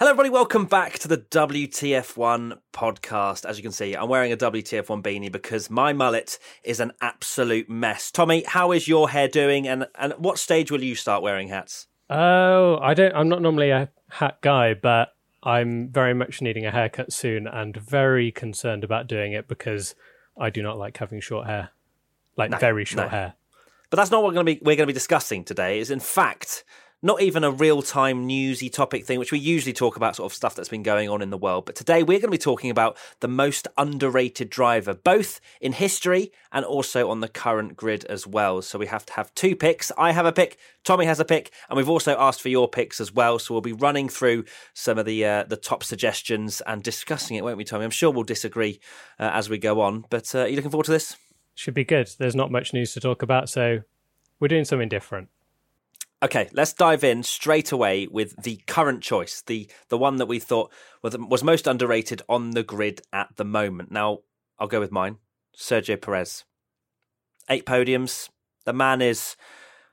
Hello, everybody. Welcome back to the WTF1 podcast. As you can see, I'm wearing a WTF1 beanie because my mullet is an absolute mess. Tommy, how is your hair doing? And and what stage will you start wearing hats? Oh, I don't. I'm not normally a hat guy, but I'm very much needing a haircut soon, and very concerned about doing it because I do not like having short hair, like No, very short no. hair. But that's not what we're going to be we're going to be discussing today. Is in fact not even a real time newsy topic thing, which we usually talk about sort of stuff that's been going on in the world. But today we're going to be talking about the most underrated driver, both in history and also on the current grid as well. So we have to have two picks. I have a pick, Tommy has a pick, and we've also asked for your picks as well. So we'll be running through some of the uh, the top suggestions and discussing it, won't we, Tommy? I'm sure we'll disagree uh, as we go on. But uh, are you looking forward to this? Should be good. There's not much news to talk about, so we're doing something different. Okay, let's dive in straight away with the current choice, the the one that we thought was, was most underrated on the grid at the moment. Now, I'll go with mine, Sergio Perez. Eight podiums. The man is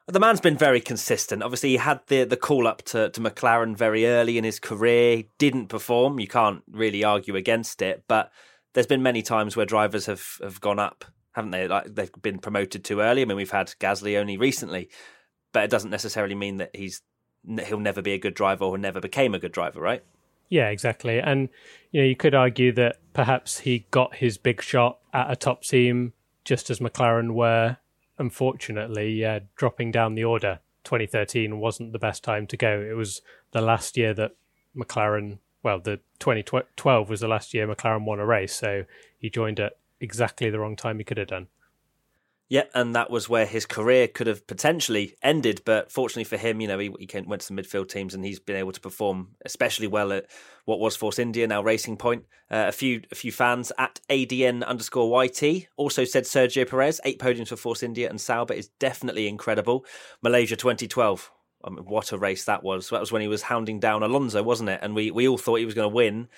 the man's been very consistent. Obviously, he had the the call up to, to McLaren very early in his career. He didn't perform. You can't really argue against it. But there's been many times where drivers have, have gone up, haven't they? Like they've been promoted too early. I mean, we've had Gasly only recently, but it doesn't necessarily mean that he's he'll never be a good driver or never became a good driver, right? Yeah, exactly. And you know, you could argue that perhaps he got his big shot at a top team just as McLaren were. Unfortunately, uh, dropping down the order, 2013 wasn't the best time to go. It was the last year that McLaren, well, the 2012 was the last year McLaren won a race, so he joined at exactly the wrong time he could have done. Yeah, and that was where his career could have potentially ended. But fortunately for him, you know, he, he came, went to the midfield teams and he's been able to perform especially well at what was Force India, now Racing Point. Uh, a few a few fans at ADN underscore YT also said Sergio Perez, eight podiums for Force India and Sauber is definitely incredible. Malaysia 2012. I mean, what a race that was. That was when he was hounding down Alonso, wasn't it? And we, we all thought he was going to win.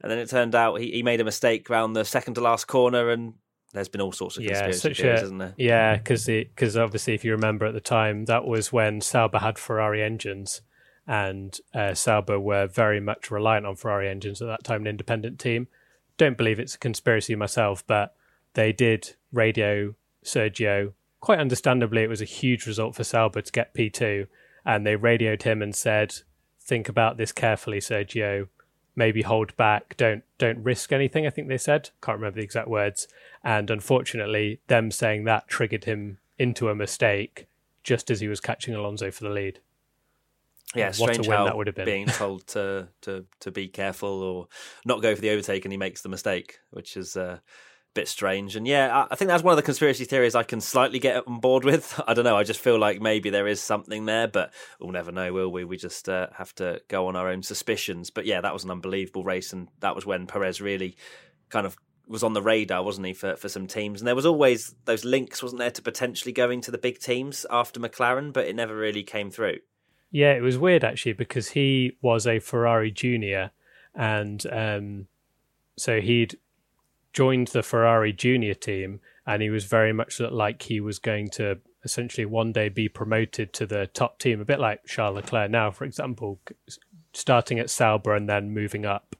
And then it turned out he, he made a mistake around the second to last corner and there's been all sorts of Yeah, conspiracy theories, a isn't there? yeah, because because obviously, if you remember at the time, that was when Sauber had Ferrari engines, and uh, Sauber were very much reliant on Ferrari engines at that time, an independent team. Don't believe it's a conspiracy myself, but they did radio Sergio. Quite understandably, it was a huge result for Sauber to get P two, and they radioed him and said, "Think about this carefully, Sergio." Maybe hold back don't don't risk anything i think they said. Can't remember the exact words. And unfortunately them saying that triggered him into a mistake just as he was catching alonso for the lead. Yeah, What a strange win how that would have been. being told to, to to be careful or not go for the overtake and he makes the mistake, which is uh, bit strange. And yeah, I, think that's one of the conspiracy theories I can slightly get on board with. I don't know. I just feel like maybe there is something there, but we'll never know, will we? We just uh, have to go on our own suspicions. But yeah, that was an unbelievable race, and that was when Perez really kind of was on the radar, wasn't he, for, for some teams? And there was always those links, wasn't there, to potentially going to the big teams after McLaren, but it never really came through. yeah it was weird actually because he was a ferrari junior and um, so he'd joined the ferrari junior team and he was very much like he was going to essentially one day be promoted to the top team a bit like charles leclerc now for example starting at sauber and then moving up.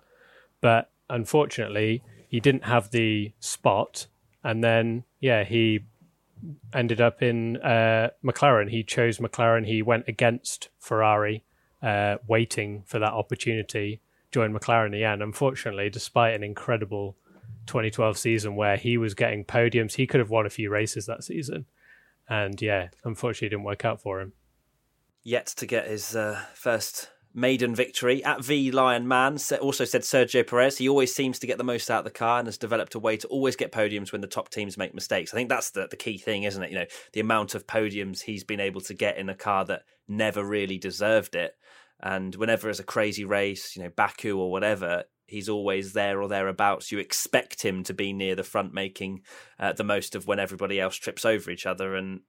But unfortunately he didn't have the spot and then yeah he ended up in uh, mclaren. He chose mclaren. He went against ferrari uh, waiting for that opportunity joined mclaren and unfortunately despite an incredible 2012 season where he was getting podiums he could have won a few races that season and yeah unfortunately it didn't work out for him yet to get his uh, first maiden victory. At V Lion Man also said Sergio Perez. He always seems to get the most out of the car and has developed a way to always get podiums when the top teams make mistakes. I think that's the, the key thing, isn't it? You know, the amount of podiums he's been able to get in a car that never really deserved it. And whenever there's a crazy race, you know, Baku or whatever, he's always there or thereabouts. You expect him to be near the front, making uh, the most of when everybody else trips over each other, and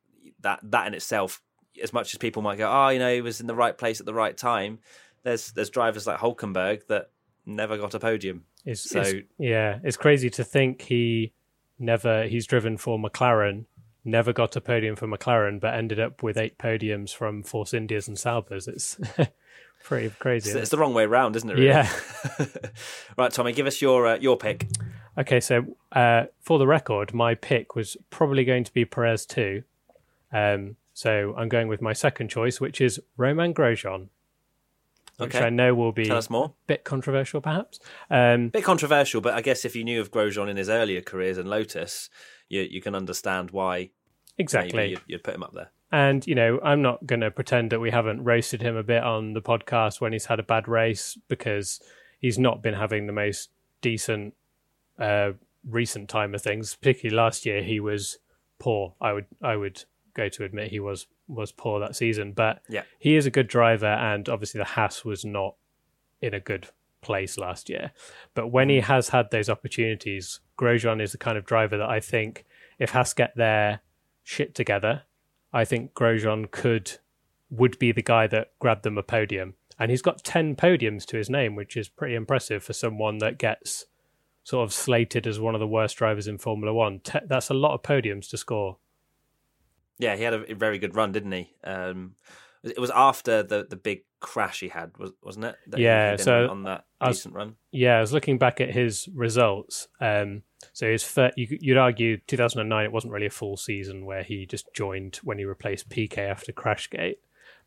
that that in itself, as much as people might go, oh, you know, he was in the right place at the right time. There's there's drivers like Hulkenberg that never got a podium. It's, So- it's- yeah, it's crazy to think he never he's driven for McLaren, never got a podium for McLaren, but ended up with eight podiums from Force Indias and Saubers. It's pretty crazy. It's, it's the wrong way round, isn't it? Really? Yeah. right, Tommy, give us your uh, your pick. Okay, so uh, for the record, my pick was probably going to be Perez too. Um, so I'm going with my second choice, which is Romain Grosjean, which Okay. I know will be Tell a us more. bit controversial, perhaps. Um, bit controversial, but I guess if you knew of Grosjean in his earlier careers in Lotus, you you can understand why exactly. you'd, you'd put him up there. And, you know, I'm not going to pretend that we haven't roasted him a bit on the podcast when he's had a bad race because he's not been having the most decent uh, recent time of things. Particularly last year, he was poor. I would I would go to admit he was was poor that season, but Yeah. he is a good driver, and obviously the Haas was not in a good place last year. But when he has had those opportunities, Grosjean is the kind of driver that I think if Haas get their shit together, I think Grosjean could would be the guy that grabbed them a podium. And he's got ten podiums to his name, which is pretty impressive for someone that gets sort of slated as one of the worst drivers in Formula One. Te- that's a lot of podiums to score. Yeah, he had a very good run, didn't he? Um, it was after the, the big crash he had, was wasn't it? That Yeah, so on that was- decent run. Yeah, I was looking back at his results. Um, so his fir- you, you'd argue 2009 it wasn't really a full season where he just joined when he replaced Piquet after Crashgate,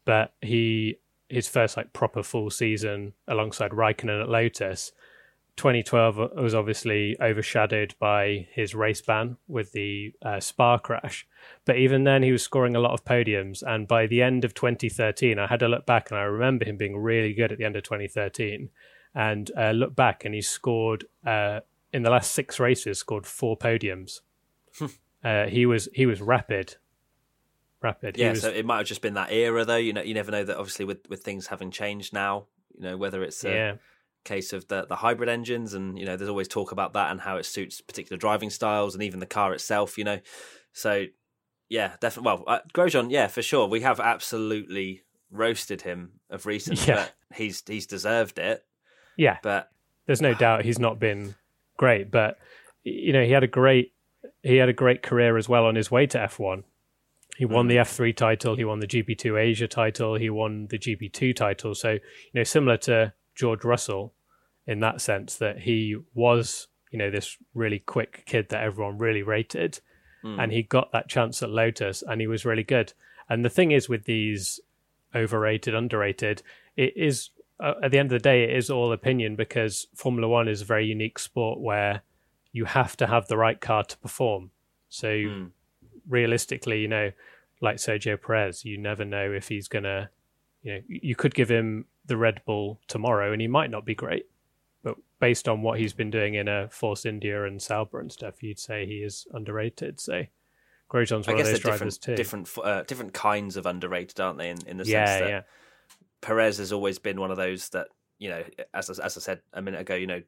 but he his first like proper full season alongside Raikkonen at Lotus. 2012 was obviously overshadowed by his race ban with the uh, Spa crash, but even then he was scoring a lot of podiums. And by the end of 2013, I had to look back and I remember him being really good at the end of 2013 and uh, look back and he scored uh, in the last six races scored four podiums. uh, he was he was rapid, rapid. Yeah, was, so it might have just been that era, though. You know, you never know that. Obviously, with with things having changed now, you know, whether it's a yeah, case of the the hybrid engines, and you know, there's always talk about that and how it suits particular driving styles, and even the car itself. You know, so yeah, definitely. Well, uh, Grosjean, yeah, for sure. We have absolutely roasted him of recent, Yeah. but he's he's deserved it. yeah. But There's no doubt he's not been great, but you know he had a great he had a great career as well on his way to F1. He won the F3 title, he won the GP2 Asia title, he won the GP2 title. So, you know, similar to George Russell in that sense that he was, you know, this really quick kid that everyone really rated and he got that chance at Lotus and he was really good. And the thing is with these overrated, underrated, it is uh, at the end of the day, it is all opinion because Formula One is a very unique sport where you have to have the right car to perform. So realistically, you know, like Sergio Perez, you never know if he's gonna, you know, you could give him the Red Bull tomorrow and he might not be great. But based on what he's been doing in a Force India and Sauber and stuff, you'd say he is underrated. So Grosjean's I one of those drivers different, too. different, uh, different kinds of underrated, aren't they? In, in the sense that yeah. Perez has always been one of those that you know, as I- as I said a minute ago, you know,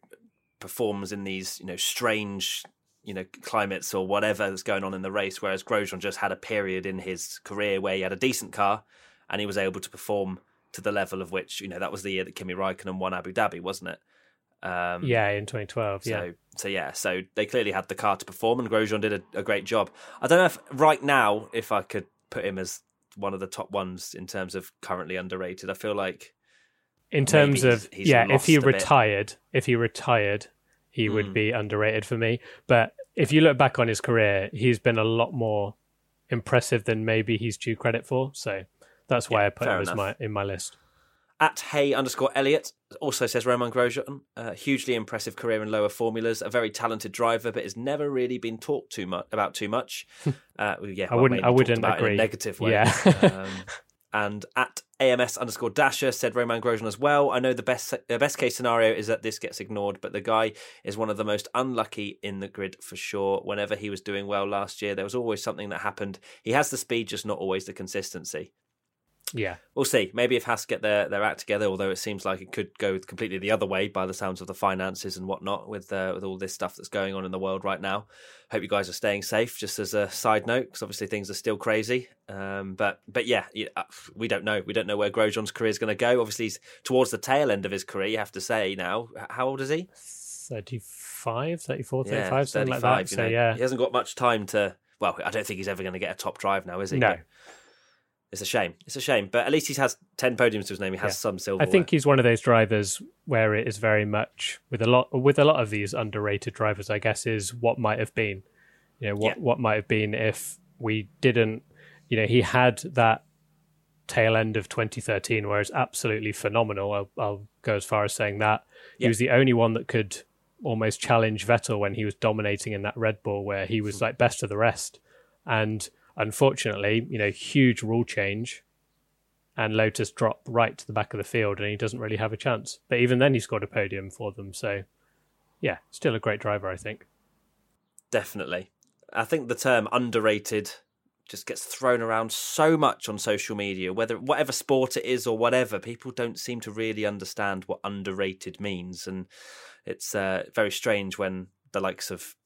performs in these you know strange you know climates or whatever that's going on in the race. Whereas Grosjean just had a period in his career where he had a decent car and he was able to perform to the level of which you know that was the year that Kimi Raikkonen won Abu Dhabi, wasn't it? Um, Yeah, in 2012. So, yeah. so yeah, so they clearly had the car to perform, and Grosjean did a, a great job. I don't know if right now if I could put him as one of the top ones in terms of currently underrated. I feel like In terms of he's- yeah, if he a bit. retired, if he retired, he Hmm. would be underrated for me. But if you look back on his career, he's been a lot more impressive than maybe he's due credit for. So that's why Yeah, I put him as my in my list. at Hay underscore Elliot also says Romain Grosjean, a hugely impressive career in lower formulas, a very talented driver, but has never really been talked too much about too much. Uh, well, yeah, I well, wouldn't- I wouldn't about in a agree. negative way. Yeah. um, and at AMS underscore Dasher said Romain Grosjean as well. I know the best the best case scenario is that this gets ignored, but the guy is one of the most unlucky in the grid for sure. Whenever he was doing well last year, there was always something that happened. He has the speed, just not always the consistency. Yeah, we'll see. Maybe if Haas get their, their act together, although it seems like it could go completely the other way by the sounds of the finances and whatnot with uh, with all this stuff that's going on in the world right now. Hope you guys are staying safe. Just as a side note, because obviously things are still crazy. Um, but but yeah, uh, we don't know. We don't know where Grosjean's career is going to go. Obviously, he's towards the tail end of his career. You have to say now. How old is he? 35, 34, 35, yeah, something like that. So, know, yeah. He hasn't got much time to. Well, I don't think he's ever going to get a top drive now, is he? No. But it's a shame. It's a shame. But at least he has 10 podiums to his name. He has yeah. some silver. I think he's one of those drivers where it is very much with a lot with a lot of these underrated drivers, I guess, is what might have been. You know, what, yeah. what might have been if we didn't you know, he had that tail end of 2013 where it's absolutely phenomenal. I'll, I'll go as far as saying that. He was the only one that could almost challenge Vettel when he was dominating in that Red Bull, where he was hmm. like best of the rest. And unfortunately, you know, huge rule change, and Lotus drop right to the back of the field, and he doesn't really have a chance. But even then, he scored a podium for them. So, yeah, still a great driver, I think. Definitely. I think the term underrated just gets thrown around so much on social media, whether whatever sport it is or whatever, people don't seem to really understand what underrated means, and it's uh, very strange when the likes of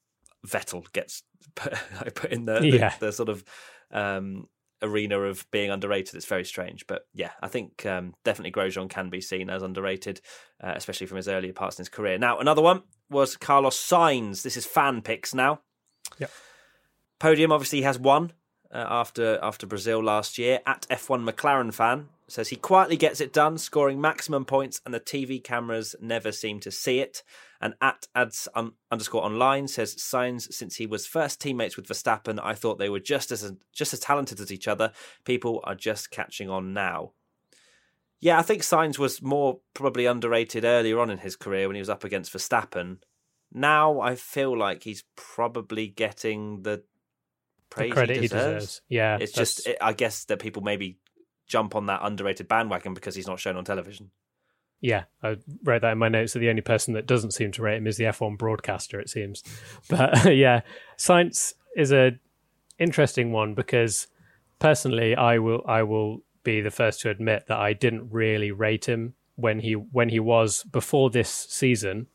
Vettel gets put, put in the, yeah. the, the, sort of um, arena of being underrated. It's very strange, but yeah, I think um, definitely Grosjean can be seen as underrated, uh, especially from his earlier parts in his career. Now, another one was Carlos Sainz. This is fan picks now. Yep. Podium obviously has one uh, after after Brazil last year. At F1 McLaren fan says he quietly gets it done, scoring maximum points, and the TV cameras never seem to see it. And at ads un- underscore online says Sainz since he was first teammates with Verstappen, I thought they were just as just as talented as each other. People are just catching on now. Yeah, I think Sainz was more probably underrated earlier on in his career when he was up against Verstappen. Now I feel like he's probably getting the praise credit he deserves. He deserves. Yeah, it's just it, I guess that people maybe jump on that underrated bandwagon because he's not shown on television. Yeah, I wrote that in my notes. So the only person that doesn't seem to rate him is the F1 broadcaster, it seems. But yeah, Sainz is a interesting one because personally, I will I will be the first to admit that I didn't really rate him when he when he was before this season.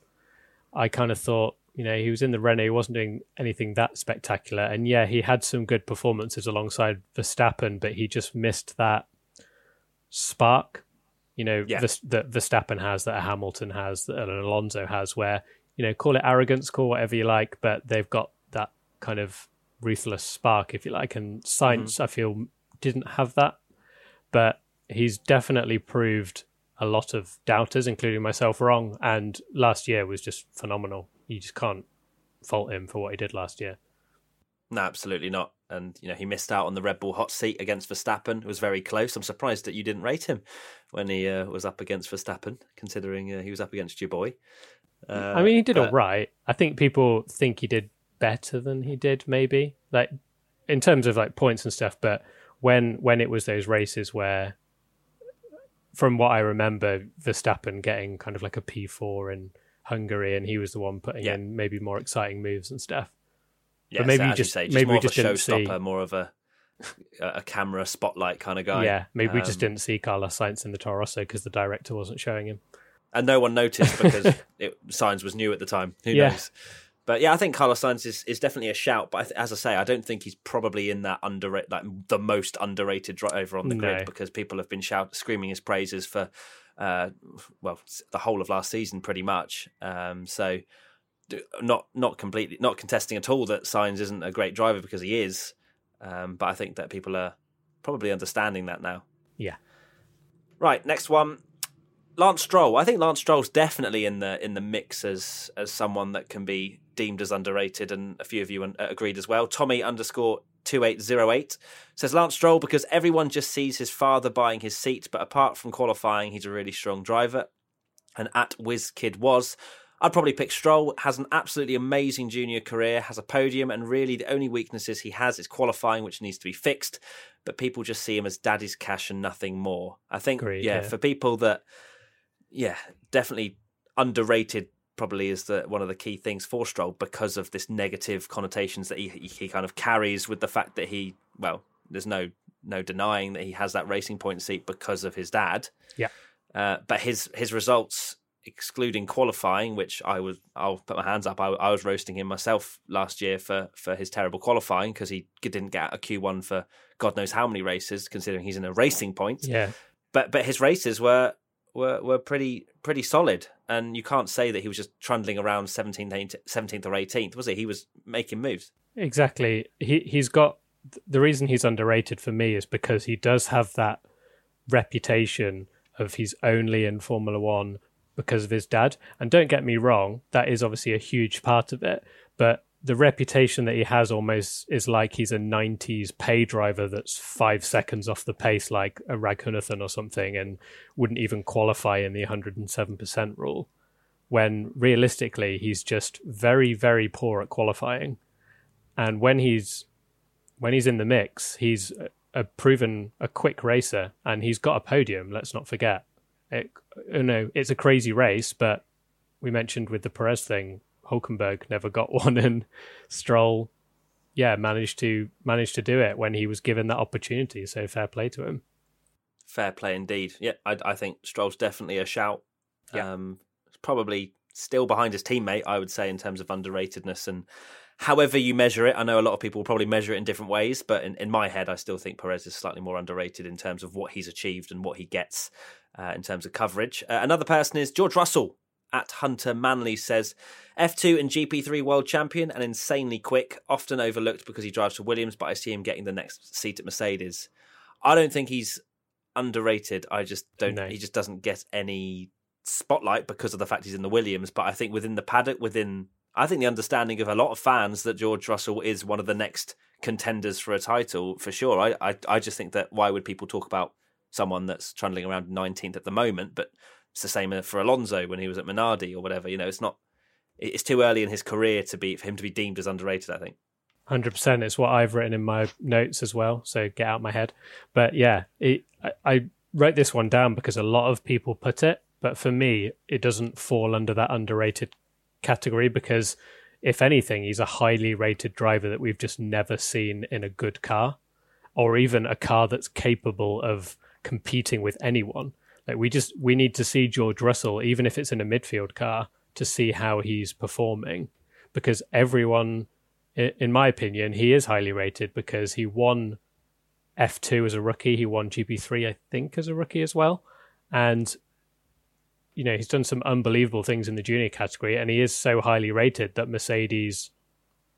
I kind of thought you know, he was in the Renault, he wasn't doing anything that spectacular. And yeah, he had some good performances alongside Verstappen, but he just missed that spark, you know, yeah. that Verstappen has, that a Hamilton has, that an Alonso has, where, you know, call it arrogance, call whatever you like, but they've got that kind of ruthless spark, if you like. And Sainz, mm-hmm. I feel, didn't have that. But he's definitely proved a lot of doubters, including myself, wrong. And last year was just phenomenal you just can't fault him for what he did last year. No, absolutely not. And you know he missed out on the Red Bull hot seat against Verstappen. It was very close. I'm surprised that you didn't rate him when he uh, was up against Verstappen, considering uh, he was up against your boy. Uh, I mean, he did but... all right. I think people think he did better than he did, maybe like in terms of like points and stuff. But when when it was those races where, from what I remember, Verstappen getting kind of like a P four in Hungary, and he was the one putting yeah. in maybe more exciting moves and stuff. Yeah, but maybe so you just, say, just maybe we just didn't see more of a a camera spotlight kind of guy. Yeah, maybe um, we just um, didn't see Carlos Sainz in the Toro Rosso because the director wasn't showing him, and no one noticed because it, Sainz was new at the time. Who yeah. knows? But yeah, I think Carlos Sainz is, is definitely a shout. But as I say, I don't think he's probably in that underrated, like the most underrated driver on the no. grid because people have been shout screaming his praises for uh, well, the whole of last season pretty much. Um, so not not completely not contesting at all that Sainz isn't a great driver because he is, um, but I think that people are probably understanding that now. Yeah. Right. Next one. Lance Stroll. I think Lance Stroll's definitely in the in the mix as as someone that can be deemed as underrated, and a few of you agreed as well. Tommy underscore 2808 says Lance Stroll because everyone just sees his father buying his seat, but apart from qualifying, he's a really strong driver. And at WizKid was, I'd probably pick Stroll, has an absolutely amazing junior career, has a podium, and really the only weaknesses he has is qualifying, which needs to be fixed. But people just see him as daddy's cash and nothing more. I think, Agreed, yeah, yeah, for people that, yeah, definitely underrated probably is the one of the key things for Stroll because of this negative connotations that he he kind of carries with the fact that he well there's no no denying that he has that racing point seat because of his dad. Yeah. Uh, but his his results, excluding qualifying, which I was, I'll put my hands up. I, I was roasting him myself last year for for his terrible qualifying because he didn't get a Q one for God knows how many races, considering he's in a racing point. Yeah. But but his races were were were pretty pretty solid, and you can't say that he was just trundling around 17th, 17th or 18th, was he? He was making moves. Exactly. He he's got the reason he's underrated for me is because he does have that reputation of he's only in Formula One because of his dad. And don't get me wrong, that is obviously a huge part of it. But the reputation that he has almost is like he's a 90s pay driver that's five seconds off the pace, like a Raghunathan or something, and wouldn't even qualify in the 107% rule. When realistically, he's just very, very poor at qualifying. And when he's when he's in the mix, he's a, proven a quick racer, and he's got a podium. Let's not forget. It, you know, it's a crazy race, but we mentioned with the Perez thing, Hulkenberg never got one, and Stroll, yeah, managed to managed to do it when he was given that opportunity. So fair play to him. Fair play indeed. Yeah, I, I think Stroll's definitely a shout. Yeah. Um, probably still behind his teammate, I would say, in terms of underratedness and however you measure it. I know a lot of people will probably measure it in different ways, but in, in my head, I still think Perez is slightly more underrated in terms of what he's achieved and what he gets uh, in terms of coverage. Uh, another person is George Russell at Hunter Manley says F2 and GP3 world champion and insanely quick, often overlooked because he drives for Williams, but I see him getting the next seat at Mercedes. I don't think he's underrated. I just don't. No. He just doesn't get any spotlight because of the fact he's in the Williams. But I think within the paddock, within I think the understanding of a lot of fans that George Russell is one of the next contenders for a title for sure. I I, I just think that why would people talk about someone that's trundling around 19th at the moment, but it's the same uh, for Alonso when he was at Minardi or whatever. You know, it's not. It's too early in his career to be for him to be deemed as underrated. I think. Hundred percent. It's what I've written in my notes as well. So get out my head. But yeah, it, I, I wrote this one down because a lot of people put it, but for me, it doesn't fall under that underrated category because, if anything, he's a highly rated driver that we've just never seen in a good car, or even a car that's capable of competing with anyone. Like we just we need to see George Russell, even if it's in a midfield car, to see how he's performing, because everyone in my opinion, he is highly rated because he won F2 as a rookie. He won GP3, I think, as a rookie as well. And, you know, he's done some unbelievable things in the junior category. And he is so highly rated that Mercedes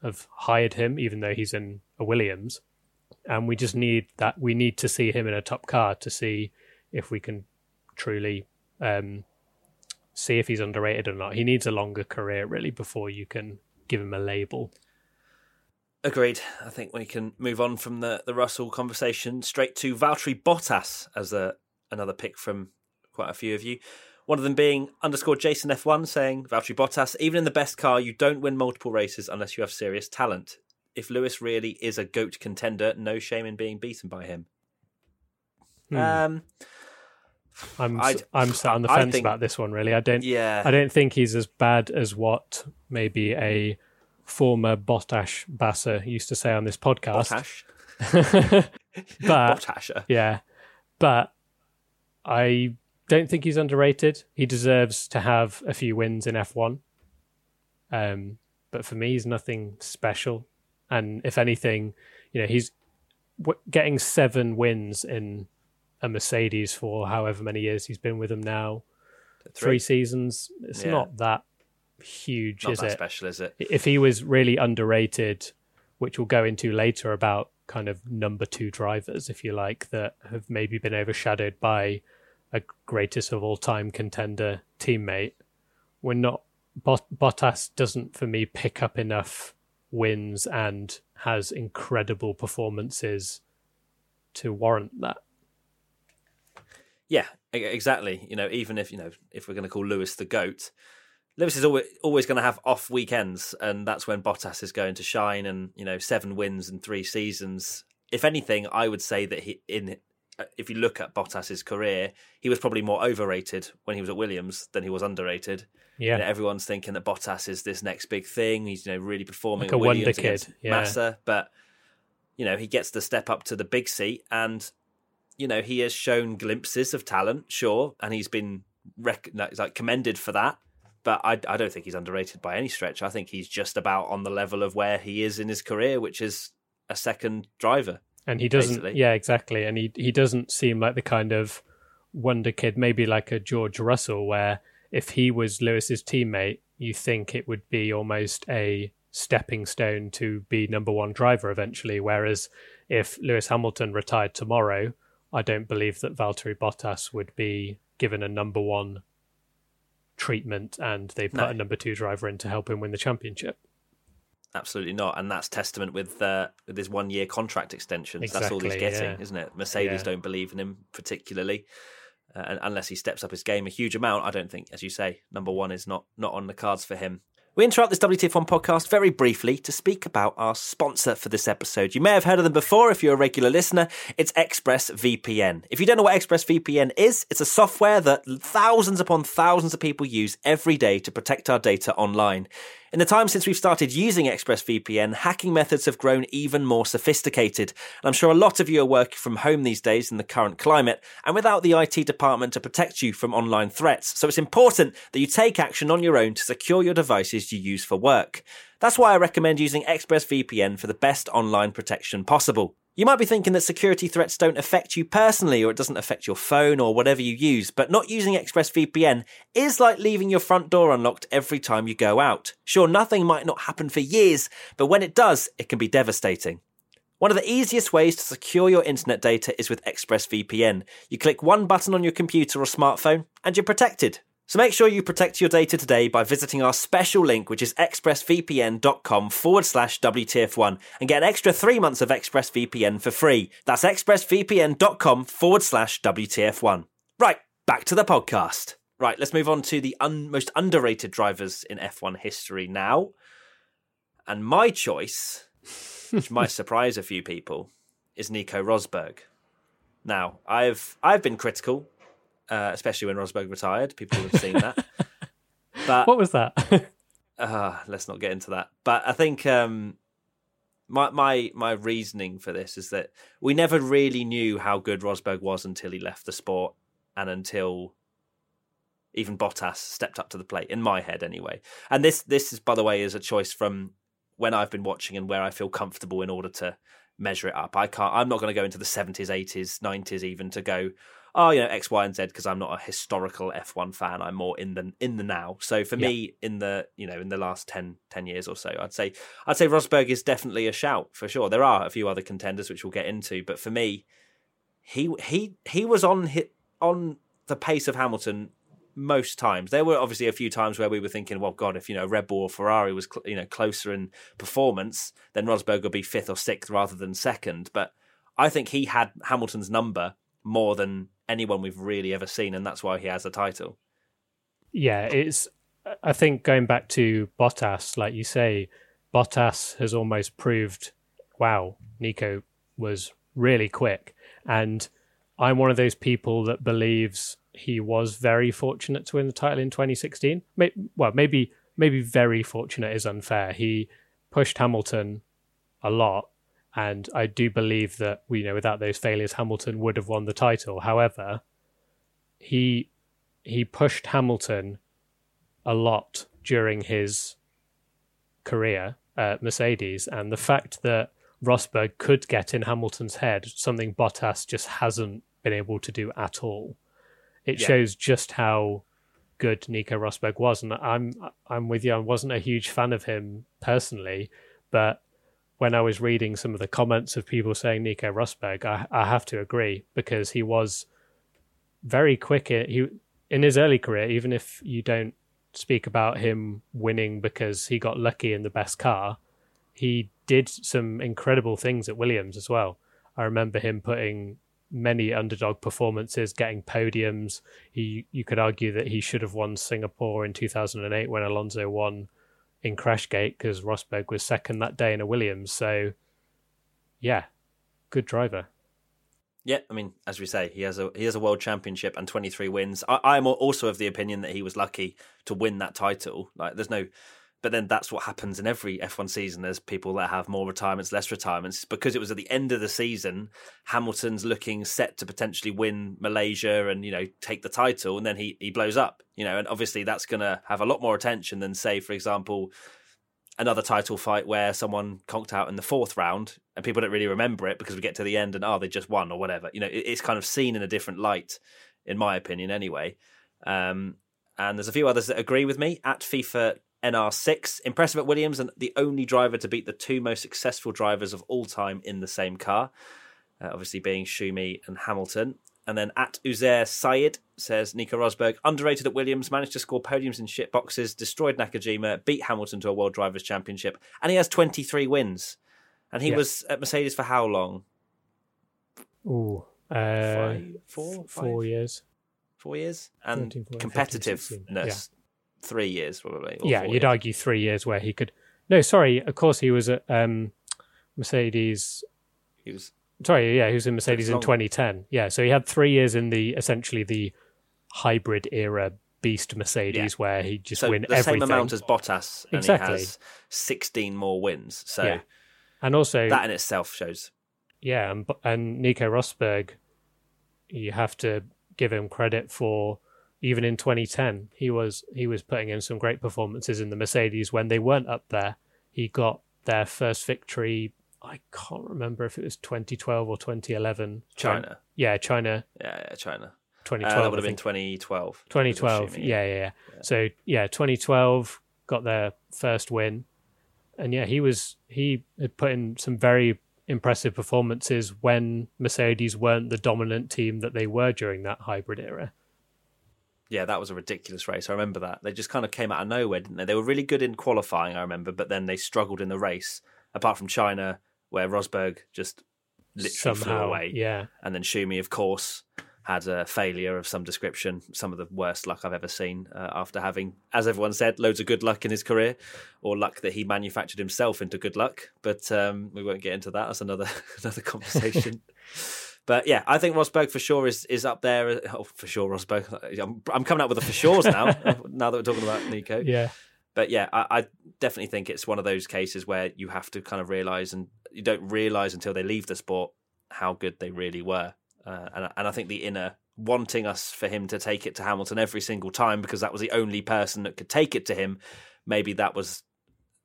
have hired him, even though he's in a Williams. And we just need that. We need to see him in a top car to see if we can truly um, see if he's underrated or not. He needs a longer career, really, before you can give him a label. Agreed. I think we can move on from the, the Russell conversation straight to Valtteri Bottas as a, another pick from quite a few of you. One of them being underscore Jason F1 saying, Valtteri Bottas, even in the best car, you don't win multiple races unless you have serious talent. If Lewis really is a GOAT contender, no shame in being beaten by him. Hmm. Um, I'm I'd- I'm sat on the fence think- about this one. Really, I don't yeah. I don't think he's as bad as what maybe a former Bottas Basser used to say on this podcast. Bottas. but Bottasher. yeah, but I don't think he's underrated. He deserves to have a few wins in F1. Um, but for me, he's nothing special. And if anything, you know, he's w- getting seven wins in a Mercedes for however many years he's been with them now. Three, seasons. It's Yeah. not that huge, Not is that it? special, is it? if he was really underrated, which we'll go into later about kind of number two drivers, if you like, that have maybe been overshadowed by a greatest of all time contender teammate, we're not. Bot- Bottas doesn't, for me, pick up enough wins and has incredible performances to warrant that. Yeah, exactly. You know, even if you know if we're going to call Lewis the goat, Lewis is always always going to have off weekends, and that's when Bottas is going to shine. And you know, seven wins in three seasons. If anything, I would say that he in Uh, if you look at Bottas's career, he was probably more overrated when he was at Williams than he was underrated. Yeah, You know, everyone's thinking that Bottas is this next big thing. He's you know really performing Like a wonder Williams kid, yeah. Massa, but you know, he gets to step up to the big seat and, you know, he has shown glimpses of talent, sure, and he's been rec- like commended for that. But I, I don't think he's underrated by any stretch. I think he's just about on the level of where he is in his career, which is a second driver. And he doesn't, basically. yeah, exactly. And he he doesn't seem like the kind of wonder kid, maybe like a George Russell, where if he was Lewis's teammate, you think it would be almost a stepping stone to be number one driver eventually. Whereas if Lewis Hamilton retired tomorrow, I don't believe that Valtteri Bottas would be given a number one treatment and they put No. a number two driver in to help him win the championship. Absolutely not, and that's testament with uh, with his one year contract extensions. that's all he's getting, yeah. isn't it? Mercedes Yeah. don't believe in him particularly, uh, unless he steps up his game a huge amount. I don't think, as you say, number one is not not on the cards for him. We interrupt this WTF1 podcast very briefly to speak about our sponsor for this episode. You may have heard of them before if you're a regular listener. It's ExpressVPN. If you don't know what ExpressVPN is, it's a software that thousands upon thousands of people use every day to protect our data online. In the time since we've started using ExpressVPN, hacking methods have grown even more sophisticated. And I'm sure a lot of you are working from home these days in the current climate and without the IT department to protect you from online threats. So it's important that you take action on your own to secure your devices you use for work. That's why I recommend using ExpressVPN for the best online protection possible. You might be thinking that security threats don't affect you personally or it doesn't affect your phone or whatever you use, but not using ExpressVPN is like leaving your front door unlocked every time you go out. Sure, nothing might not happen for years, but when it does, it can be devastating. One of the easiest ways to secure your internet data is with ExpressVPN. You click one button on your computer or smartphone and you're protected. So make sure you protect your data today by visiting our special link, which is expressvpn.com forward slash WTF1 and get an extra three months of ExpressVPN for free. That's expressvpn.com forward slash WTF1. Right, back to the podcast. Right, let's move on to the un- most underrated drivers in F1 history now. And my choice, which might surprise a few people, is Nico Rosberg. Now, I've I've been critical, uh, especially when Rosberg retired. People have seen that. But What was that? uh, let's not get into that. But I think um, my my my reasoning for this is that we never really knew how good Rosberg was until he left the sport and until even Bottas stepped up to the plate. In my head, anyway. And this this is, by the way, is a choice from when I've been watching and where I feel comfortable in order to measure it up. I can't. I'm not going to go into the 70s, 80s, 90s, even to go. Oh, you know X, Y, and Z because I'm not a historical F1 fan. I'm more in the in the now. So for me, in the you know in the last 10, 10 years or so, I'd say I'd say Rosberg is definitely a shout for sure. There are a few other contenders which we'll get into, but for me, he he he was on hit on the pace of Hamilton most times. There were obviously a few times where we were thinking, well, God, if you know Red Bull or Ferrari was cl- you know closer in performance, then Rosberg would be fifth or sixth rather than second. But I think he had Hamilton's number more than anyone we've really ever seen, and that's why he has a title. yeah, it's. I think going back to Bottas, like you say, Bottas has almost proved, wow, Nico was really quick, and I'm one of those people that believes he was very fortunate to win the title in 2016. May, well, maybe maybe very fortunate is unfair. He pushed Hamilton a lot, and I do believe that you know without those failures, Hamilton would have won the title. However, he he pushed Hamilton a lot during his career at Mercedes, and the fact that Rosberg could get in Hamilton's head, something Bottas just hasn't been able to do at all. It Yeah. shows just how good Nico Rosberg was, and I'm I'm with you. I wasn't a huge fan of him personally, but when I was reading some of the comments of people saying Nico Rosberg, I, I have to agree because he was very quick. In, he in his early career, even if you don't speak about him winning because he got lucky in the best car, he did some incredible things at Williams as well. I remember him putting many underdog performances, getting podiums. He you could argue that he should have won Singapore in 2008 when Alonso won in Crashgate because Rosberg was second that day in a Williams. So, yeah, good driver. Yeah, I mean, as we say, he has a he has a world championship and 23 wins. I, I'm also of the opinion that he was lucky to win that title. Like, there's no but then that's what happens in every F1 season. There's people that have more retirements, less retirements. Because it was at the end of the season, Hamilton's looking set to potentially win Malaysia and you know take the title, and then he he blows up. You know, and obviously that's going to have a lot more attention than say, for example, another title fight where someone conked out in the fourth round and people don't really remember it because we get to the end and oh they just won or whatever. You know, it's kind of seen in a different light, in my opinion, anyway. Um, and there's a few others that agree with me at FIFA NR6. Impressive at Williams and the only driver to beat the two most successful drivers of all time in the same car, uh, obviously being Schumi and Hamilton. And then at Uzair Sayed says Nico Rosberg, underrated at Williams, managed to score podiums in shit boxes, destroyed Nakajima, beat Hamilton to a World Drivers' Championship, and he has 23 wins. And he yeah. was at Mercedes for how long? Ooh, uh, five, four, four five? years. Four years? And 14, 14, competitiveness three years probably. Yeah, you'd years. argue three years where he could. No, sorry. Of course, he was at um, Mercedes. He was sorry. Yeah, he was in Mercedes in 2010. Yeah, so he had three years in the essentially the hybrid era beast Mercedes yeah. where he just so win the everything. same amount as Bottas, and exactly. he has 16 more wins. So, yeah. and also that in itself shows. Yeah, and, and Nico Rosberg, you have to give him credit for even in 2010, he was he was putting in some great performances in the Mercedes when they weren't up there. He got their first victory. I can't remember if it was 2012 or 2011. China. China. Yeah, China. Yeah, yeah China. 2012. Uh, that would have been 2012. 2012. Yeah, yeah, yeah, yeah. So yeah, 2012 got their first win, and yeah, he was he had put in some very impressive performances when Mercedes weren't the dominant team that they were during that hybrid era yeah, that was a ridiculous race. I remember that. They just kind of came out of nowhere, didn't they? They were really good in qualifying, I remember, but then they struggled in the race, apart from China, where Rosberg just literally Somehow, flew away. Yeah. And then Schumi, of course, had a failure of some description, some of the worst luck I've ever seen uh, after having, as everyone said, loads of good luck in his career, or luck that he manufactured himself into good luck. But um, we won't get into that. That's another another conversation. But yeah, I think Rosberg for sure is is up there. Oh, for sure, Rosberg. I'm, I'm coming up with the for sure's now. now that we're talking about Nico. Yeah. But yeah, I, I, definitely think it's one of those cases where you have to kind of realize, and you don't realize until they leave the sport how good they really were. Uh, and and I think the inner wanting us for him to take it to Hamilton every single time because that was the only person that could take it to him. Maybe that was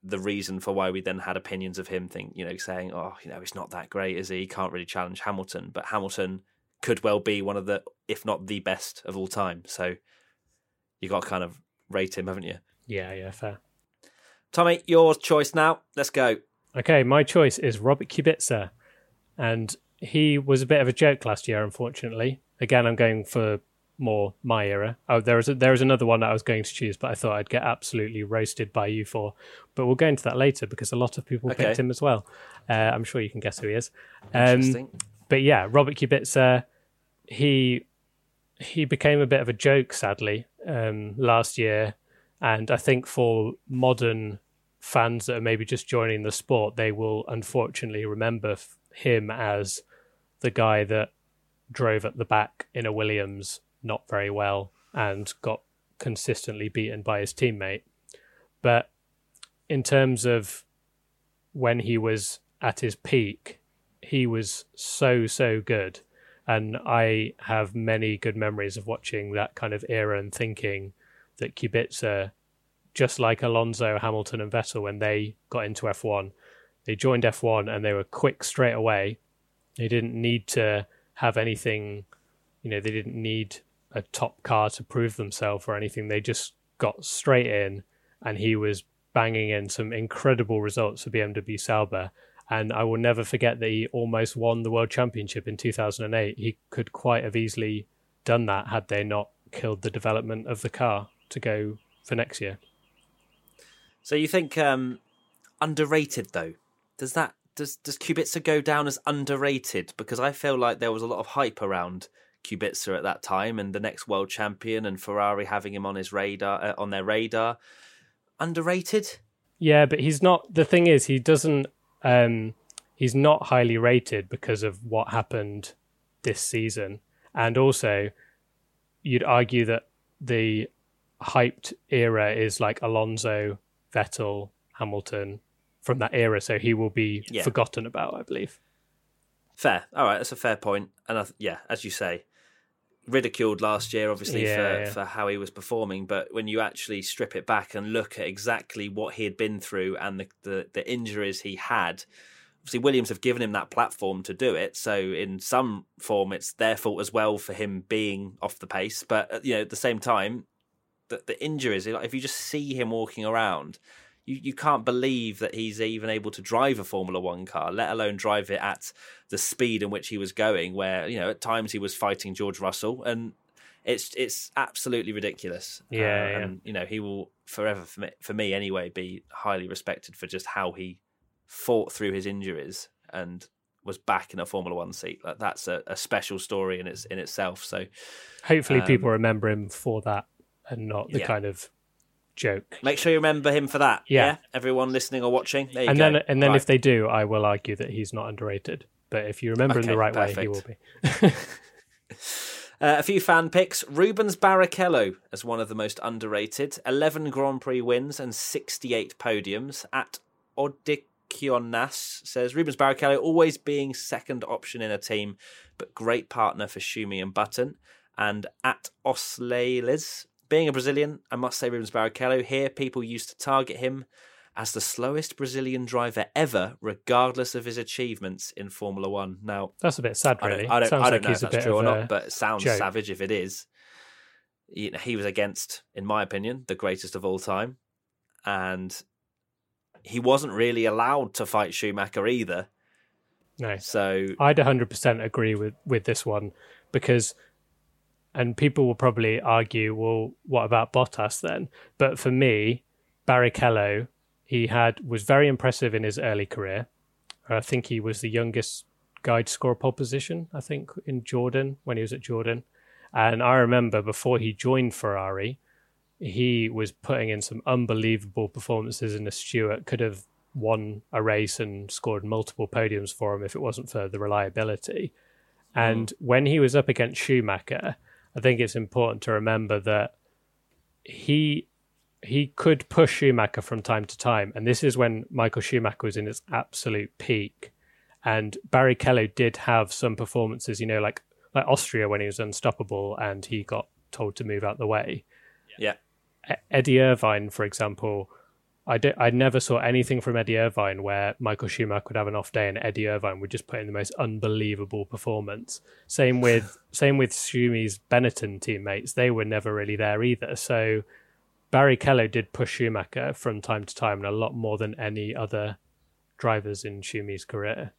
the reason for why we then had opinions of him think you know saying oh you know he's not that great is he? He can't really challenge hamilton. But hamilton could well be one of the if not the best of all time. So you got to kind of rate him haven't you? Yeah yeah fair. Tommy your choice now. Let's go. Okay my choice is robert kubica. And he was a bit of a joke last year unfortunately. Again i'm going for more my era. Oh, there was a, there was another one that I was going to choose, but I thought I'd get absolutely roasted by you for. But we'll go into that later because a lot of people okay. picked him as well. Uh, I'm sure you can guess who he is. Um, but yeah, Robert Kubica, he he became a bit of a joke, sadly, um, last year, and I think for modern fans that are maybe just joining the sport, they will unfortunately remember him as the guy that drove at the back in a Williams not very well and got consistently beaten by his teammate. But in terms of when he was at his peak, he was so, so good. And I have many good memories of watching that kind of era and thinking that Kubica, just like Alonso, Hamilton, and Vettel, when they got into F1, they joined F1 and they were quick straight away. They didn't need to have anything, you know, they didn't need a top car to prove themselves or anything. They just got straight in, and he was banging in some incredible results for BMW Sauber. And I will never forget that he almost won the world championship in 2008. He could quite have easily done that had they not killed the development of the car to go for next year. So you think um, underrated though? Does that does does Kubica go down as underrated? Because I feel like there was a lot of hype around Kubica at that time and the next world champion and Ferrari having him on his radar uh, on their radar. Underrated? Yeah, but he's not the thing is he doesn't um he's not highly rated because of what happened this season. And also you'd argue that the hyped era is like Alonso, Vettel, Hamilton from that era, so he will be Yeah. forgotten about, I believe. Fair. All right, that's a fair point. And I, th- yeah, as you say, ridiculed last year, obviously Yeah, for yeah. for how he was performing. But when you actually strip it back and look at exactly what he had been through and the the, the injuries he had. Obviously, Williams have given him that platform to do it. So, in some form, it's their fault as well for him being off the pace. But uh, you know, at the same time, the, the injuries, if you just see him walking around, you, you can't believe that he's even able to drive a Formula One car, let alone drive it at the speed in which he was going. Where you know at times he was fighting George Russell, and it's it's absolutely ridiculous. Yeah, Uh, yeah. and you know he will forever for me, for me anyway be highly respected for just how he fought through his injuries and was back in a Formula One seat. Like that's a, a special story in its in itself. So Hopefully, Um, people remember him for that and not the yeah. kind of joke. Make sure you remember him for that. Yeah. Everyone listening or watching. There you And go. then, and then Right. if they do, I will argue that he's not underrated. But if you remember him the Okay, right way, he will be. Uh, a few fan picks. Rubens Barrichello as one of the most underrated. 11 Grand Prix wins and 68 podiums. At Odikionas says Rubens Barrichello always being second option in a team, but great partner for Schumi and Button. And at Osleiles, being a Brazilian, I must say Rubens Barrichello here, people used to target him as the slowest Brazilian driver ever, regardless of his achievements in Formula One. Now, That's a bit sad, I really. don't, I don't, Sounds I don't like know he's if that's true or not, but it sounds joke. savage if it is. You know, he was against, in my opinion, the greatest of all time, and he wasn't really allowed to fight Schumacher either. no. So I'd 100% agree with, with this one because, and people will probably argue, well, what about Bottas then? But for me, Barrichello, he had was very impressive in his early career. I think he was the youngest guy to score a pole position, I think, in Jordan when he was at Jordan. And I remember before he joined Ferrari, he was putting in some unbelievable performances in a Stewart, could have won a race and scored multiple podiums for him if it wasn't for the reliability. Hmm. And when he was up against Schumacher, I think it's important to remember that he he could push Schumacher from time to time, and this is when Michael Schumacher was in its absolute peak. And Barrichello did have some performances, you know, like like Austria when he was unstoppable and he got told to move out the way. yeah, Eddie Irvine, for example, I, I never saw anything from Eddie Irvine where Michael Schumacher would have an off day and Eddie Irvine would just put in the most unbelievable performance. Same with same with Schumi's Benetton teammates; they were never really there either. So Barrichello did push Schumacher from time to time, and a lot more than any other drivers in Schumi's career.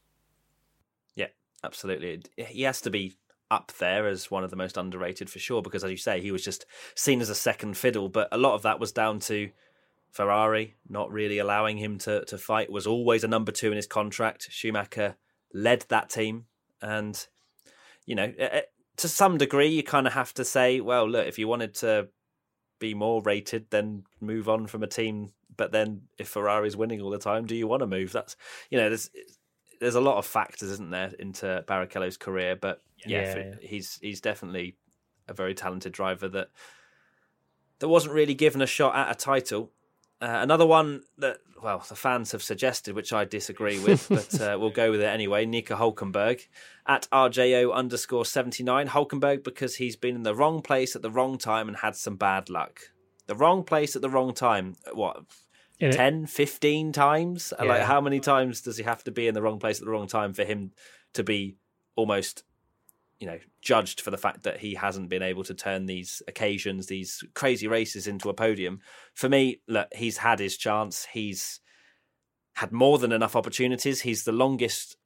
yeah, absolutely. He has to be up there as one of the most underrated for sure, because as you say, he was just seen as a second fiddle. But a lot of that was down to Ferrari not really allowing him to to fight. Was always a number two in his contract. Schumacher led that team, and you know, to some degree, you kind of have to say, well, look, if you wanted to be more rated, then move on from a team. But then, if Ferrari's winning all the time, do you want to move? That's you know, there's there's a lot of factors, isn't there, into Barrichello's career. But yeah, Yeah, yeah. he's he's definitely a very talented driver that that wasn't really given a shot at a title. Uh, another one that, well, the fans have suggested, which I disagree with, but uh, we'll go with it anyway. Nico Hulkenberg at RJO underscore 79. Hulkenberg because he's been in the wrong place at the wrong time and had some bad luck. The wrong place at the wrong time. What, In a- 10, 15 times? Like, how many times does he have to be in the wrong place at the wrong time for him to be almost you know judged for the fact that he hasn't been able to turn these occasions these crazy races into a podium. For me look he's had his chance. He's had more than enough opportunities. He's the longest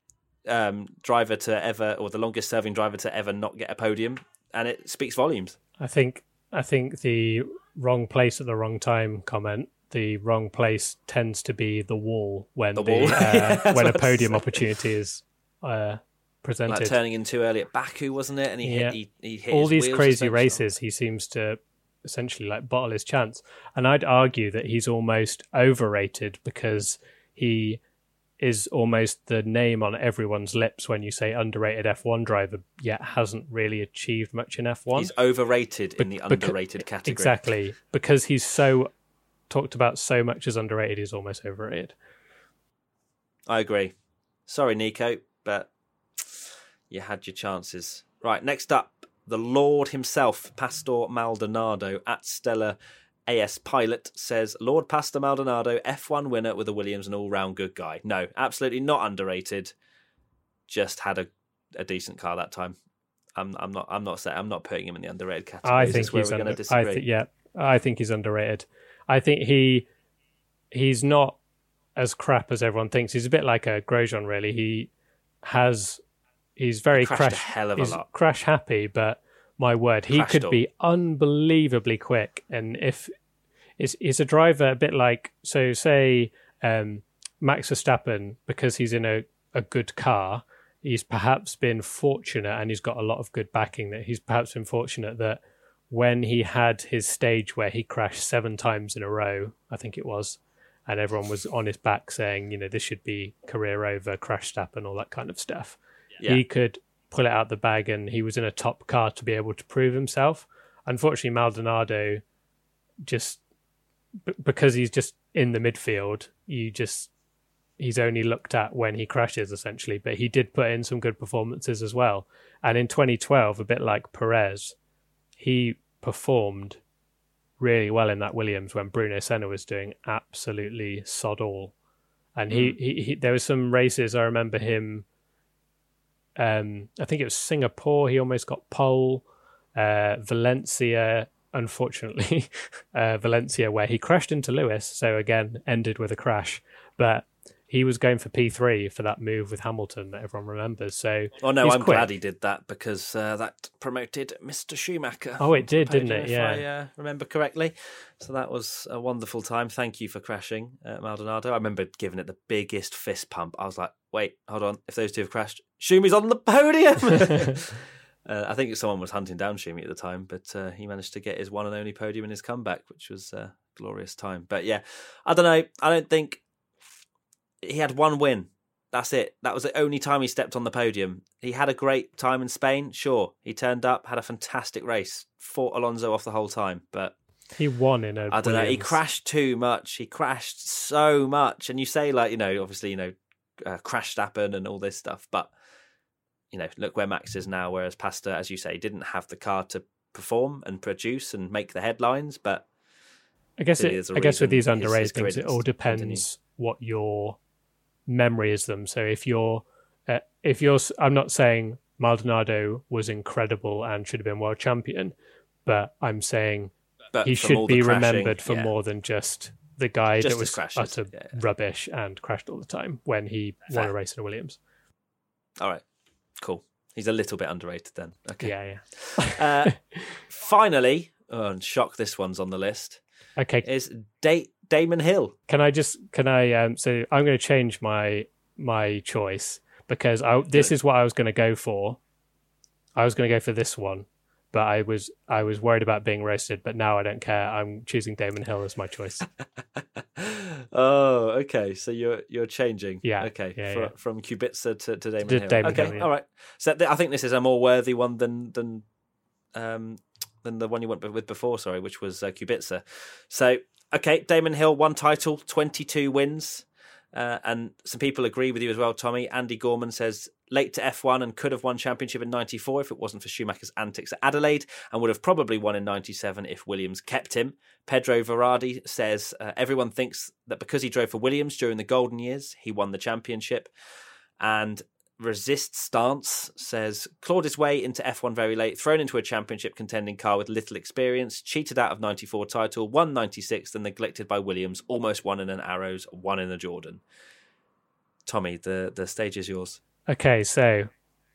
um, driver to ever or the longest serving driver to ever not get a podium and it speaks volumes. I think I think the wrong place at the wrong time comment. The wrong place tends to be the wall when The the, uh, Yeah, when a what I was podium opportunity is uh, presented. like turning in too early at Baku wasn't it and he Yeah. hit he, he hit All these crazy races, he seems to essentially like bottle his chance. And I'd argue that he's almost overrated because he is almost the name on everyone's lips when you say underrated F1 driver, yet hasn't really achieved much in F1. he's overrated in the underrated category Exactly, because he's so talked about so much as underrated, he's almost overrated. I agree. Sorry, Nico, but you had your chances. Right, next up, the Lord himself, Pastor Maldonado at Stella AS Pilot says Lord Pastor Maldonado, F1 winner with a Williams, an all round good guy. No, absolutely not underrated. Just had a, a decent car that time. I'm I'm not I'm not saying I'm not putting him in the underrated category. I think he's under, I th- yeah, I think he's underrated. I think he he's not as crap as everyone thinks. He's a bit like a Grosjean, really. He has he's very he crash hell of a lot. crash happy, but my word, he could be unbelievably quick. And if is is a driver a bit like so, say um, Max Verstappen, because he's in a, a good car, he's perhaps been fortunate and he's got a lot of good backing. That he's perhaps been fortunate that when he had his stage where he crashed seven times in a row, I think it was, and everyone was on his back saying, you know, this should be career over, crash stop, and all that kind of stuff. Yeah. He could pull it out the bag, and he was in a top car to be able to prove himself. Unfortunately, Maldonado just b- because he's just in the midfield, you just he's only looked at when he crashes essentially, but he did put in some good performances as well. And in 2012, a bit like Perez, he performed really well in that Williams when Bruno Senna was doing absolutely sod all. And he, mm. he, he, there was some races I remember him. Um, I think it was Singapore. He almost got pole. Uh, Valencia, unfortunately, uh, Valencia, where he crashed into Lewis. So again, ended with a crash. But he was going for P3 for that move with Hamilton that everyone remembers. So, oh no, I'm quick. glad he did that because uh, that promoted Mr. Schumacher. Oh, it did, didn't it? Yeah, I uh, remember correctly. So that was a wonderful time. Thank you for crashing, uh, Maldonado. I remember giving it the biggest fist pump. I was like, wait, hold on. If those two have crashed, Schumi's on the podium. Uh, I think someone was hunting down Schumi at the time, but uh, he managed to get his one and only podium in his comeback, which was a glorious time. But yeah, I don't know. I don't think he had one win. That's it. That was the only time he stepped on the podium. He had a great time in Spain, sure. He turned up, had a fantastic race, fought Alonso off the whole time, but he won in a. I don't know. He crashed too much. He crashed so much, and you say like you know, obviously you know, uh, crash happen and all this stuff, but you know, look where Max is now. Whereas Pastor, as you say, didn't have the car to perform and produce and make the headlines, but I guess it, I guess with these underrated things, it all depends continue. what your memory is them. So if you're, uh, if you're, I'm not saying Maldonado was incredible and should have been world champion, but I'm saying but he should be remembered for yeah. more than just the guy just that was utter yeah, yeah. rubbish and crashed all the time when he Fair. won a race in a Williams. All right, cool. He's a little bit underrated then. Okay. Yeah, yeah. uh, finally, oh, and shock, this one's on the list. Okay. Is date Damon Hill. Can I just can I um so I'm going to change my my choice because I this is what I was going to go for. I was going to go for this one, but I was I was worried about being roasted, but now I don't care. I'm choosing Damon Hill as my choice. oh, okay. So you're you're changing. Yeah. Okay. Yeah, for, yeah. From Kubica to, to Damon to Hill. Damon okay. Hill, yeah. All right. So th- I think this is a more worthy one than than um than the one you went with before. Sorry, which was uh, Kubica. So okay, Damon Hill, one title, 22 wins. Uh, and some people agree with you as well, Tommy. Andy Gorman says late to F1 and could have won championship in 94 if it wasn't for Schumacher's antics at Adelaide and would have probably won in 97 if Williams kept him. Pedro Verardi says uh, everyone thinks that because he drove for Williams during the golden years, he won the championship. And resist stance says clawed his way into F1 very late, thrown into a championship contending car with little experience, cheated out of 94 title, won 96, then neglected by Williams, almost won in an Arrows, won in a Jordan. Tommy, the, the stage is yours. Okay, so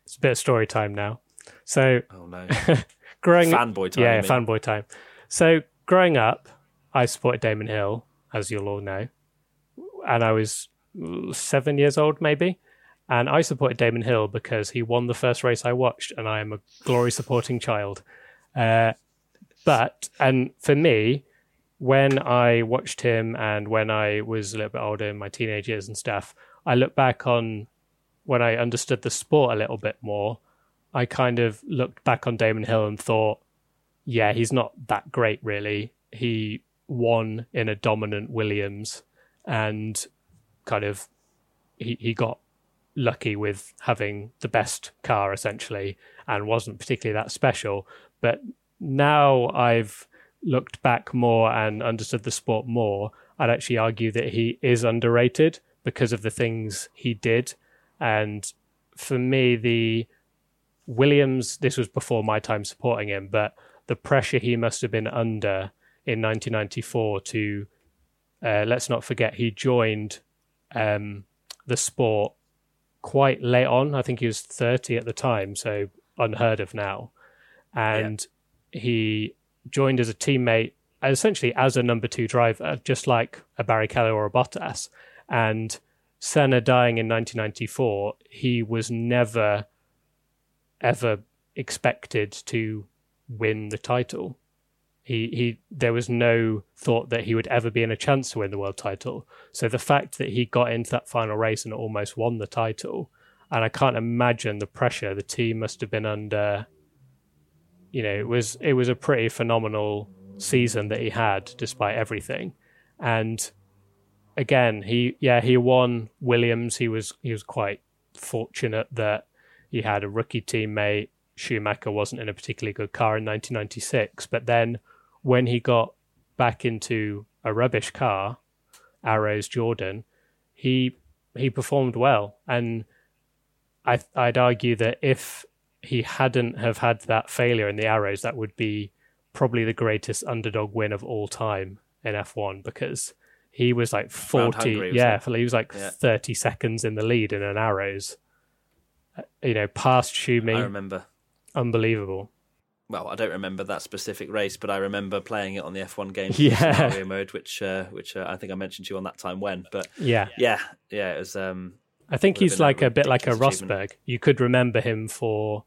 it's a bit of story time now. So, oh no, growing fanboy time. Yeah, fanboy time. So, growing up, I supported Damon Hill, as you'll all know, and I was seven years old, maybe. And I supported Damon Hill because he won the first race I watched, and I am a glory supporting child. Uh, but, and for me, when I watched him and when I was a little bit older in my teenage years and stuff, I look back on when I understood the sport a little bit more. I kind of looked back on Damon Hill and thought, yeah, he's not that great, really. He won in a dominant Williams and kind of he, he got lucky with having the best car essentially and wasn't particularly that special. But now I've looked back more and understood the sport more, I'd actually argue that he is underrated because of the things he did. And for me, the Williams, this was before my time supporting him, but the pressure he must have been under in 1994 to, uh, let's not forget, he joined um, the sport quite late on. I think he was 30 at the time, so unheard of now. And yeah. he joined as a teammate, essentially as a number two driver, just like a Barrichello or a Bottas. And Senna dying in 1994, he was never, ever expected to win the title. He, he, there was no thought that he would ever be in a chance to win the world title. So the fact that he got into that final race and almost won the title, and I can't imagine the pressure the team must have been under you know, it was it was a pretty phenomenal season that he had despite everything. And again, he yeah, he won Williams. He was he was quite fortunate that he had a rookie teammate. Schumacher wasn't in a particularly good car in 1996, but then when he got back into a rubbish car, Arrows Jordan, he he performed well, and I I'd argue that if he hadn't have had that failure in the arrows, that would be probably the greatest underdog win of all time in F1 because he was like 40 hungry, yeah he was like yeah. 30 seconds in the lead in an arrows. Uh, you know past Schumi. I remember. Unbelievable well I don't remember that specific race but I remember playing it on the F1 game yeah scenario mode which uh, which uh, I think I mentioned to you on that time when but yeah yeah yeah it was um I think he's like a, a bit like a Rosberg you could remember him for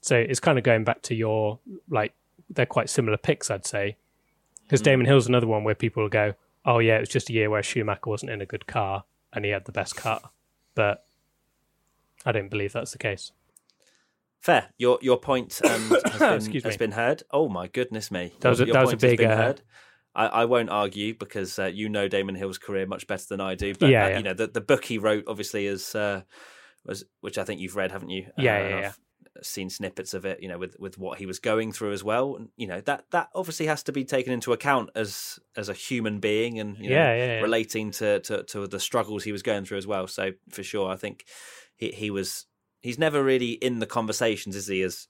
so it's kind of going back to your like they're quite similar picks, I'd say. Because mm. Damon Hill's another one where people will go, "Oh yeah, it was just a year where Schumacher wasn't in a good car and he had the best car," but I don't believe that's the case. Fair. Your your point um, has, been, has been heard. Oh my goodness me! That was a, your that was a big uh, heard. I, I, won't argue because uh, you know Damon Hill's career much better than I do. But yeah, uh, yeah. you know the, the book he wrote obviously is uh, was which I think you've read, haven't you? Yeah, yeah, yeah seen snippets of it, you know, with with what he was going through as well. And, you know, that that obviously has to be taken into account as as a human being and you know, yeah. relating to, to to the struggles he was going through as well. So for sure, I think he he was he's never really in the conversations, is he, as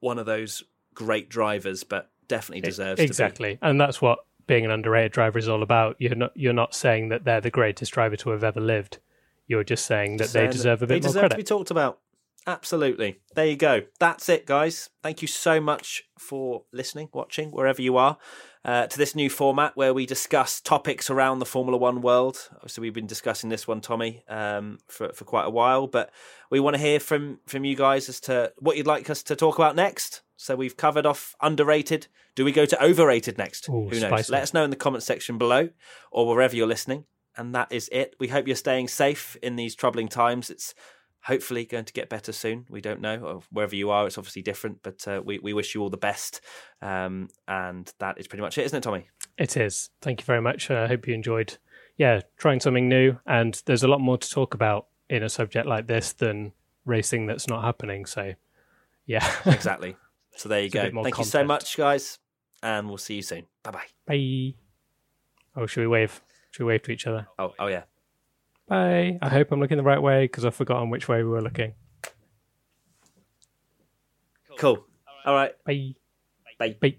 one of those great drivers, but definitely deserves exactly. And that's what being an underrated driver is all about. You're not you're not saying that they're the greatest driver to have ever lived. You're just saying that they deserve a bit more credit. to be talked about. Absolutely. There you go. That's it, guys. Thank you so much for listening, watching, wherever you are, uh, to this new format where we discuss topics around the Formula One world. Obviously, we've been discussing this one, Tommy, um, for for quite a while, but we want to hear from from you guys as to what you'd like us to talk about next. So we've covered off underrated. Do we go to overrated next? Ooh, Who knows? Spicy. Let us know in the comment section below or wherever you're listening. And that is it. We hope you're staying safe in these troubling times. It's hopefully going to get better soon. We don't know. Wherever you are, it's obviously different, but uh, we, we wish you all the best. Um, and that is pretty much it, isn't it, Tommy? It is. Thank you very much. I uh, hope you enjoyed, yeah, trying something new. And there's a lot more to talk about in a subject like this than racing that's not happening. So, yeah. exactly. So there you go. Thank content. you so much, guys. And we'll see you soon. Bye-bye. Bye. Oh, should we wave? Should we wave to each other? Oh, oh yeah. Bye. I hope I'm looking the right way because I've forgotten which way we were looking. Cool. All right. Bye. Bye. Bye. Bye.